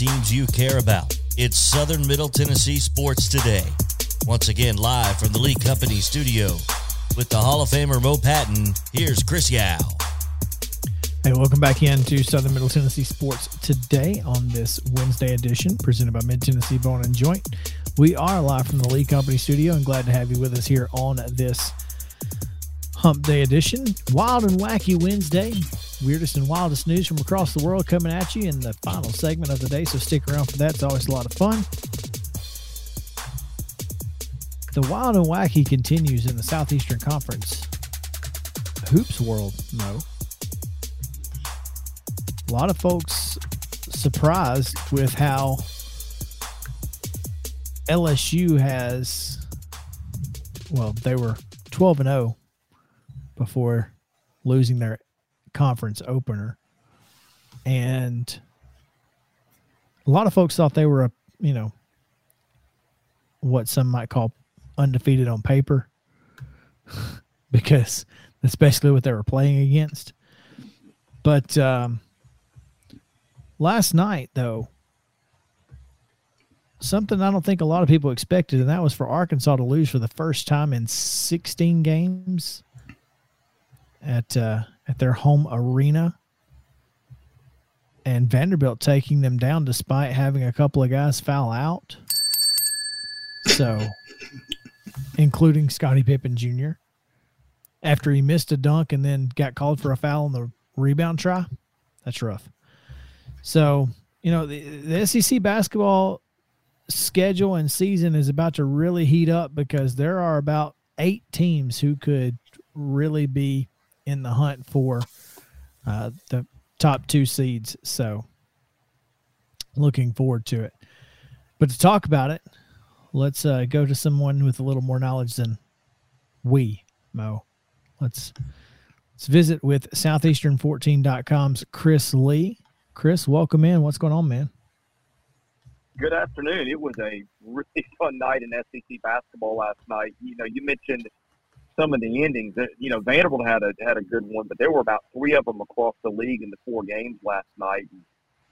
teams you care about. It's Southern Middle Tennessee Sports Today. Once again, live from the Lee Company studio with the Hall of Famer Mo Patton. Here's Chris Yao. Hey, welcome back into Southern Middle Tennessee Sports today on this Wednesday edition presented by Mid Tennessee Bone and Joint. We are live from the Lee Company studio and glad to have you with us here on this Hump Day edition. Wild and wacky Wednesday. Weirdest and wildest news from across the world coming at you in the final segment of the day. So stick around for that. It's always a lot of fun. The wild and wacky continues in the Southeastern Conference hoops world, no. A lot of folks surprised with how LSU has, well, they were 12 and 0 before losing their conference opener. And a lot of folks thought they were a, you know, what some might call undefeated on paper because that's basically what they were playing against. But um, last night, though, something I don't think a lot of people expected, and that was for Arkansas to lose for the first time in 16 games at uh, at their home arena, and Vanderbilt taking them down despite having a couple of guys foul out. So, including Scottie Pippen Jr. After he missed a dunk and then got called for a foul on the rebound try, that's rough. So, you know, the, the SEC basketball schedule and season is about to really heat up because there are about eight teams who could really be in the hunt for uh, the top two seeds. So, looking forward to it. But to talk about it, let's uh, go to someone with a little more knowledge than we, Mo. Let's let's visit with southeastern14.com's Chris Lee. Chris, welcome in. What's going on, man? Good afternoon. It was a really fun night in SEC basketball last night. You know, you mentioned some of the endings. You know, Vanderbilt had a had a good one, but there were about three of them across the league in the four games last night. And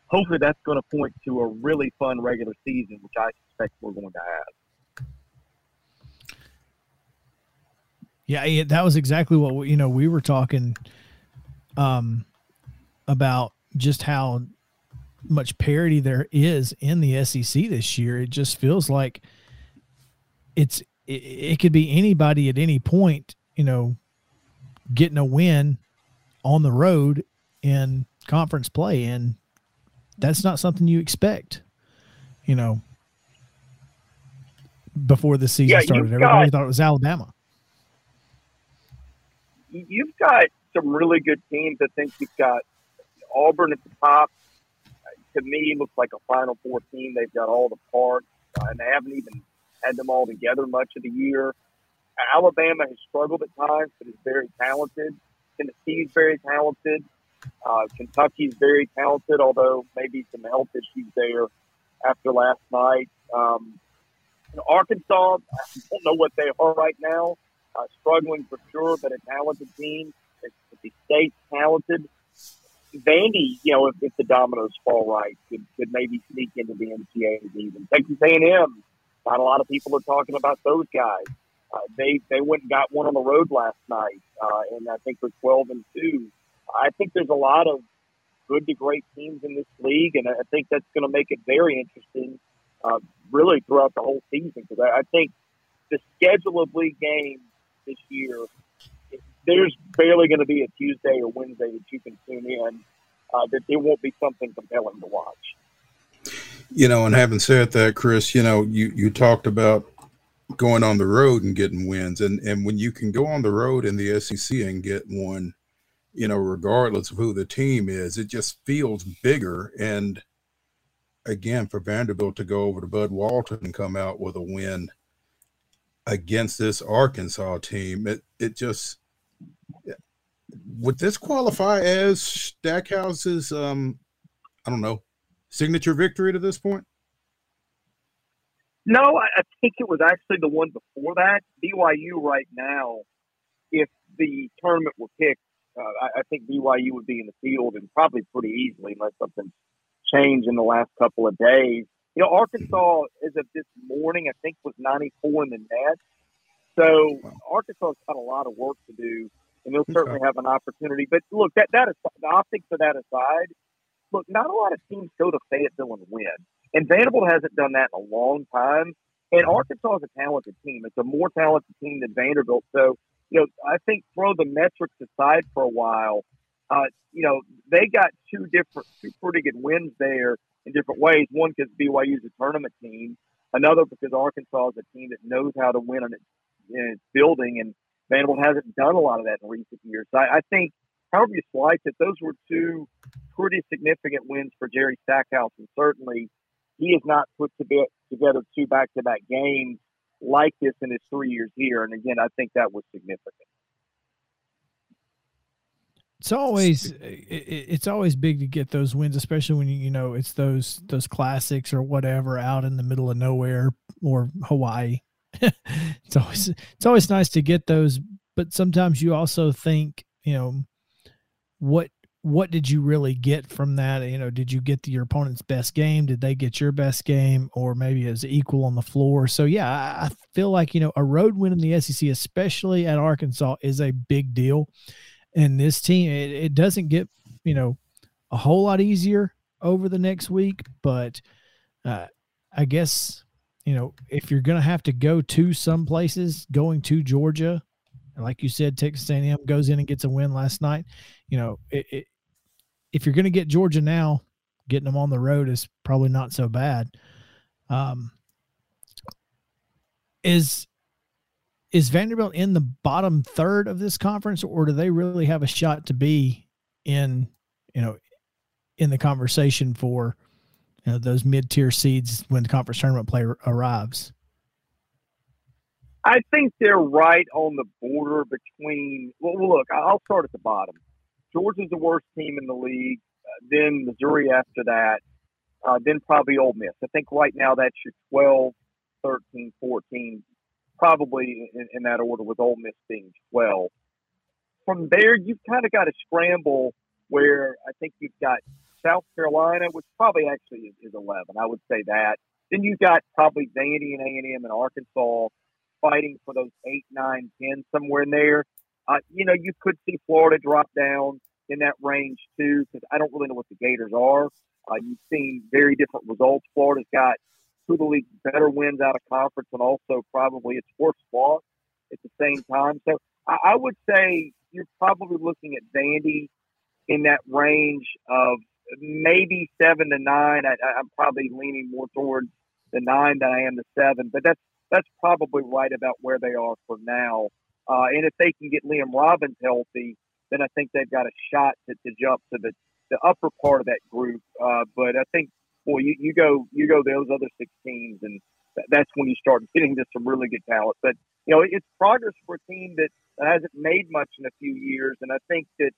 hopefully, that's going to point to a really fun regular season, which I suspect we're going to have. Yeah, that was exactly what you know we were talking um, about just how much parity there is in the SEC this year. It just feels like it's it, it could be anybody at any point, you know, getting a win on the road in conference play and that's not something you expect, you know, before the season yeah, started. Everybody got, thought it was Alabama you've got some really good teams. I think you've got Auburn at the top. To me, looks like a Final Four team. They've got all the parts, uh, and they haven't even had them all together much of the year. Alabama has struggled at times, but is very talented. Tennessee is very talented. Uh, Kentucky is very talented, although maybe some health issues there after last night. Um, Arkansas, I don't know what they are right now uh, struggling for sure, but a talented team. The state's talented, Vandy, you know, if, if the dominoes fall right, could, could maybe sneak into the NCAA even. Texas A&M, not a lot of people are talking about those guys. Uh, they they went and got one on the road last night, uh, and I think they're twelve and two. I think there's a lot of good to great teams in this league, and I think that's going to make it very interesting, uh, really throughout the whole season. Because I, think the schedule of league games this year, there's barely going to be a Tuesday or Wednesday that you can tune in uh, that there won't be something compelling to watch. You know, and having said that, Chris, you know, you you talked about going on the road and getting wins, and and when you can go on the road in the SEC and get one, you know, regardless of who the team is, it just feels bigger. And again, for Vanderbilt to go over to Bud Walton and come out with a win against this Arkansas team. It it just would this qualify as Stackhouse's um I don't know signature victory to this point? No, I, I think it was actually the one before that. BYU right now, if the tournament were picked, uh, I, I think BYU would be in the field and probably pretty easily unless something change in the last couple of days. You know, Arkansas, as of this morning, I think was 94 in the net. So Arkansas has got a lot of work to do, and they'll certainly have an opportunity. But look, that that is the optics of that aside. Look, not a lot of teams go to Fayetteville and win, and Vanderbilt hasn't done that in a long time. And Arkansas is a talented team. It's a more talented team than Vanderbilt. So, you know, I think throw the metrics aside for a while. Uh, you know, they got two different, two pretty good wins there in different ways. One because BYU is a tournament team. Another because Arkansas is a team that knows how to win in its, in its building, and Vanderbilt hasn't done a lot of that in recent years. So I, I think, however you slice it, those were two pretty significant wins for Jerry Stackhouse, and certainly he has not put together two back-to-back games like this in his three years here. And again, I think that was significant. It's always it's always big to get those wins, especially when you you know it's those those classics or whatever out in the middle of nowhere or Hawaii. it's always it's always nice to get those, but sometimes you also think you know what what did you really get from that? You know, did you get your opponent's best game? Did they get your best game, or maybe as equal on the floor? So yeah, I feel like you know a road win in the SEC, especially at Arkansas, is a big deal. And this team, it, it doesn't get you know a whole lot easier over the next week, but uh, I guess you know if you're going to have to go to some places, going to Georgia, like you said, Texas A&M goes in and gets a win last night. You know, it, it, if you're going to get Georgia now, getting them on the road is probably not so bad. Um, is is Vanderbilt in the bottom third of this conference, or do they really have a shot to be in you know in the conversation for you know those mid tier seeds when the conference tournament play arrives? I think they're right on the border between. Well, look, I'll start at the bottom. Georgia's the worst team in the league. Uh, then Missouri after that. Uh, then probably Ole Miss. I think right now that's your 12, 13, 14, probably in, in that order, with Ole Miss being 12. From there, you've kind of got to scramble where I think you've got South Carolina, which probably actually is, is 11. I would say that. Then you've got probably Vandy and A&M and Arkansas fighting for those eight, nine, ten, somewhere in there. Uh, you know, you could see Florida drop down in that range too, because I don't really know what the Gators are. Uh, you've seen very different results. Florida's got two of the league's better wins out of conference, and also probably its worst loss at the same time. So I, I would say you're probably looking at Vandy in that range of maybe seven to nine. I, I'm probably leaning more towards the nine than I am the seven, but that's that's probably right about where they are for now. Uh, and if they can get Liam Robbins healthy, then I think they've got a shot to, to jump to the, the upper part of that group. Uh, but I think, boy, you, you go you go those other six teams, and that's when you start getting to some really good talent. But you know, it's progress for a team that hasn't made much in a few years, and I think that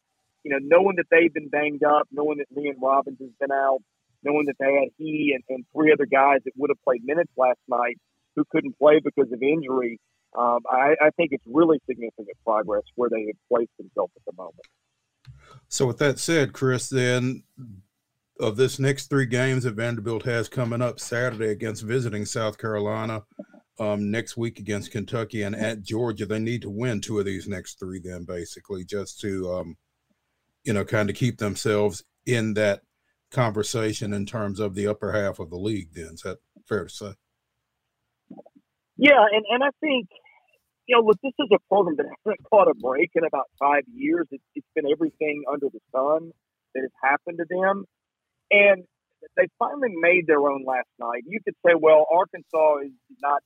you know, knowing that they've been banged up, knowing that Liam Robbins has been out, knowing that they had he and, and three other guys that would have played minutes last night who couldn't play because of injury. Um, I, I, think it's really significant progress where they have placed themselves at the moment. So, with that said, Chris, then of this next three games that Vanderbilt has coming up Saturday against visiting South Carolina, um, next week against Kentucky, and at Georgia, they need to win two of these next three, then basically, just to, um, you know, kind of keep themselves in that conversation in terms of the upper half of the league. Then, is that fair to say? Yeah, and, and I think, you know, look, this is a program that hasn't caught a break in about five years. It's, it's been everything under the sun that has happened to them. And they finally made their own last night. You could say, well, Arkansas is not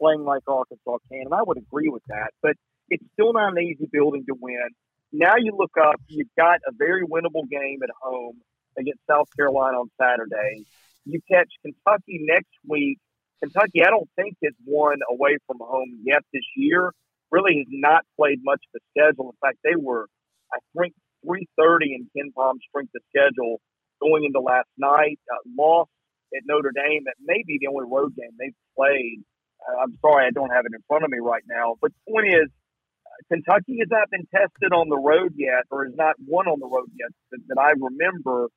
playing like Arkansas can, and I would agree with that. But it's still not an easy building to win. Now you look up, you've got a very winnable game at home against South Carolina on Saturday. You catch Kentucky next week Kentucky, I don't think has won away from home yet this year. Really has not played much of the schedule. In fact, they were, I think, 330 in KenPom's strength of schedule going into last night. Uh, lost at Notre Dame. That may be the only road game they've played. Uh, I'm sorry, I don't have it in front of me right now. But the point is, uh, Kentucky has not been tested on the road yet, or has not won on the road yet that, that I remember.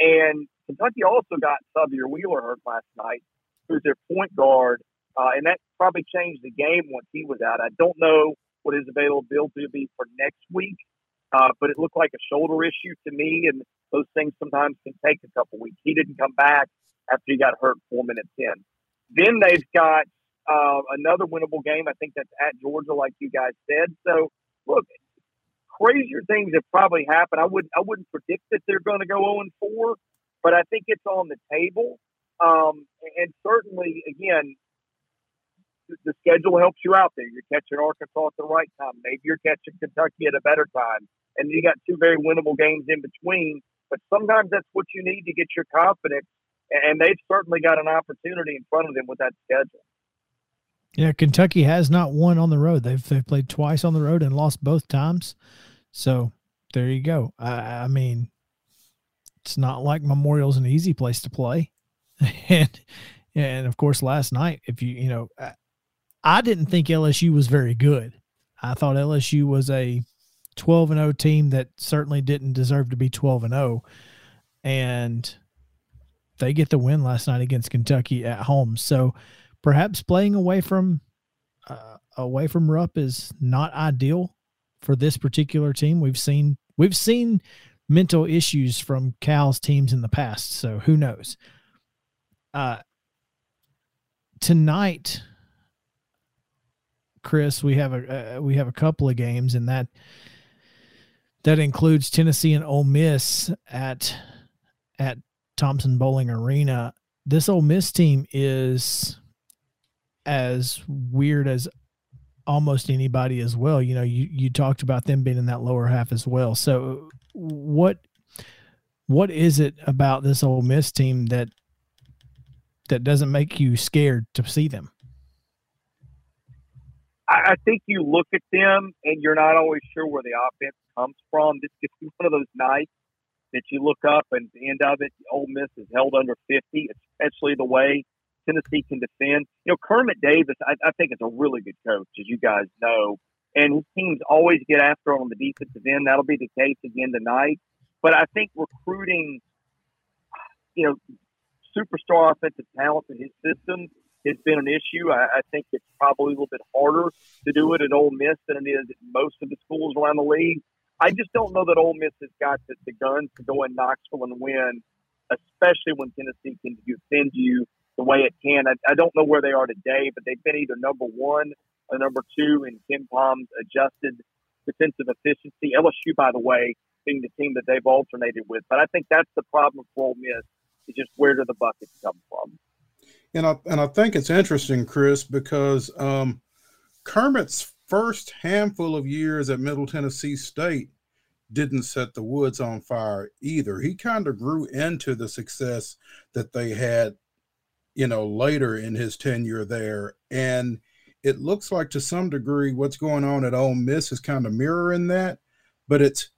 And Kentucky also got Sahvir Wheeler hurt last night, who's their point guard, uh, and that probably changed the game once he was out. I don't know what his availability will be for next week, uh, but it looked like a shoulder issue to me, and those things sometimes can take a couple weeks. He didn't come back after he got hurt four minutes in. Then they've got uh, another winnable game. I think that's at Georgia, like you guys said. So, look, crazier things have probably happened. I wouldn't I wouldn't predict that they're going to go 0 and 4, but I think it's on the table. Um, and certainly, again, the schedule helps you out there. You're catching Arkansas at the right time. Maybe you're catching Kentucky at a better time, and you got two very winnable games in between. But sometimes that's what you need to get your confidence, and they've certainly got an opportunity in front of them with that schedule. Yeah, Kentucky has not won on the road. They've they've played twice on the road and lost both times. So there you go. I, I mean, it's not like Memorial's an easy place to play, and and of course last night, if you you know, I, didn't think LSU was very good. I thought LSU was a 12 and 0 team that certainly didn't deserve to be 12 and 0 and they get the win last night against Kentucky at home. So perhaps playing away from uh, away from Rupp is not ideal for this particular team. We've seen we've seen mental issues from Cal's teams in the past, so who knows? Uh, tonight, Chris, we have a uh, we have a couple of games, and that that includes Tennessee and Ole Miss at at Thompson-Boling Arena. This Ole Miss team is as weird as almost anybody as well. You know, you you talked about them being in that lower half as well. So what what is it about this Ole Miss team that that doesn't make you scared to see them? I think you look at them and you're not always sure where the offense comes from. This gets one of those nights that you look up and the end of it, Ole Miss is held under 50, especially the way Tennessee can defend. You know, Kermit Davis, I, I think is a really good coach, as you guys know, and his teams always get after on the defensive end. That'll be the case again tonight. But I think recruiting, you know, superstar offensive talent in his system has been an issue. I, I think it's probably a little bit harder to do it at Ole Miss than it is at most of the schools around the league. I just don't know that Ole Miss has got the, the guns to go in Knoxville and win, especially when Tennessee can defend you the way it can. I, I don't know where they are today, but they've been either number one or number two in KenPom's adjusted defensive efficiency. LSU, by the way, being the team that they've alternated with. But I think that's the problem for Ole Miss is just where do the buckets come from? And I and I think it's interesting, Chris, because um, Kermit's first handful of years at Middle Tennessee State didn't set the woods on fire either. He kind of grew into the success that they had you know, later in his tenure there. And it looks like to some degree what's going on at Ole Miss is kind of mirroring that, but it's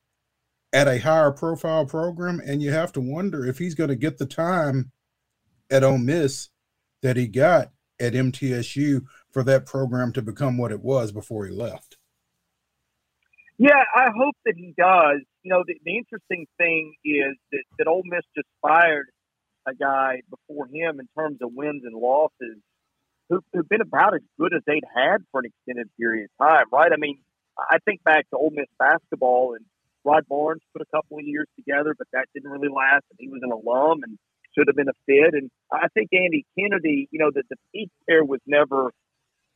at a higher profile program. And you have to wonder if he's going to get the time at Ole Miss that he got at MTSU for that program to become what it was before he left. Yeah, I hope that he does. You know, the, the interesting thing is that, that Ole Miss just fired a guy before him in terms of wins and losses who, who've been about as good as they'd had for an extended period of time, right? I mean, I think back to Ole Miss basketball and Rod Barnes put a couple of years together, but that didn't really last. And he was an alum and should have been a fit. And I think Andy Kennedy, you know, that the peak there was never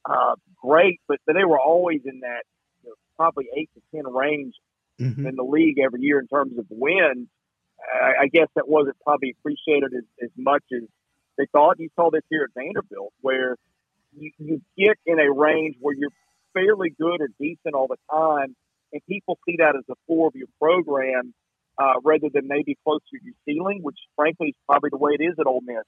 uh, great, but, but they were always in that you know, probably eight to ten range mm-hmm. in the league every year in terms of wins. I, I guess that wasn't probably appreciated as, as much as they thought. You saw this here at Vanderbilt, where you, you get in a range where you're fairly good or decent all the time, and people see that as a floor of your program uh, rather than maybe close to your ceiling, which frankly is probably the way it is at Ole Miss.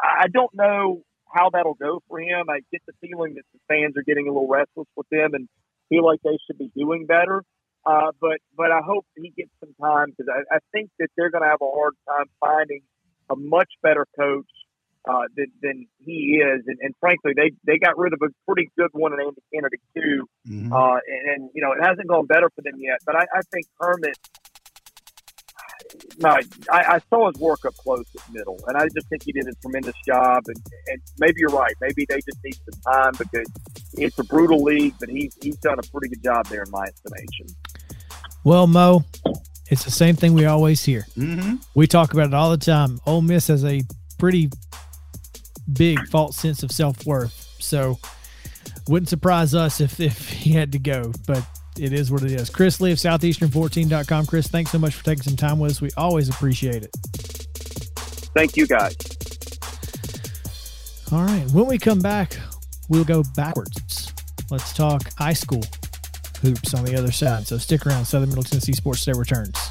I don't know how that'll go for him. I get the feeling that the fans are getting a little restless with him and feel like they should be doing better. Uh, but but I hope he gets some time because I, I think that they're going to have a hard time finding a much better coach uh, than, than he is. And, and frankly, they they got rid of a pretty good one in Andy Kennedy too. Mm-hmm. Uh, and, and, you know it hasn't gone better for them yet. But I, I think Kermit no, I, I saw his work up close at middle, and I just think he did a tremendous job. And, and maybe you're right. Maybe they just need some time because it's a brutal league, but he's he's done a pretty good job there in my estimation. Well, Mo, it's the same thing we always hear. Mm-hmm. We talk about it all the time. Ole Miss has a pretty big false sense of self worth. So wouldn't surprise us if, if he had to go, but it is what it is. Chris Lee of Southeastern14.com. Chris, thanks so much for taking some time with us. We always appreciate it. Thank you, guys. All right. When we come back, we'll go backwards. Let's talk high school hoops on the other side. So stick around. Southern Middle Tennessee Sports Day returns.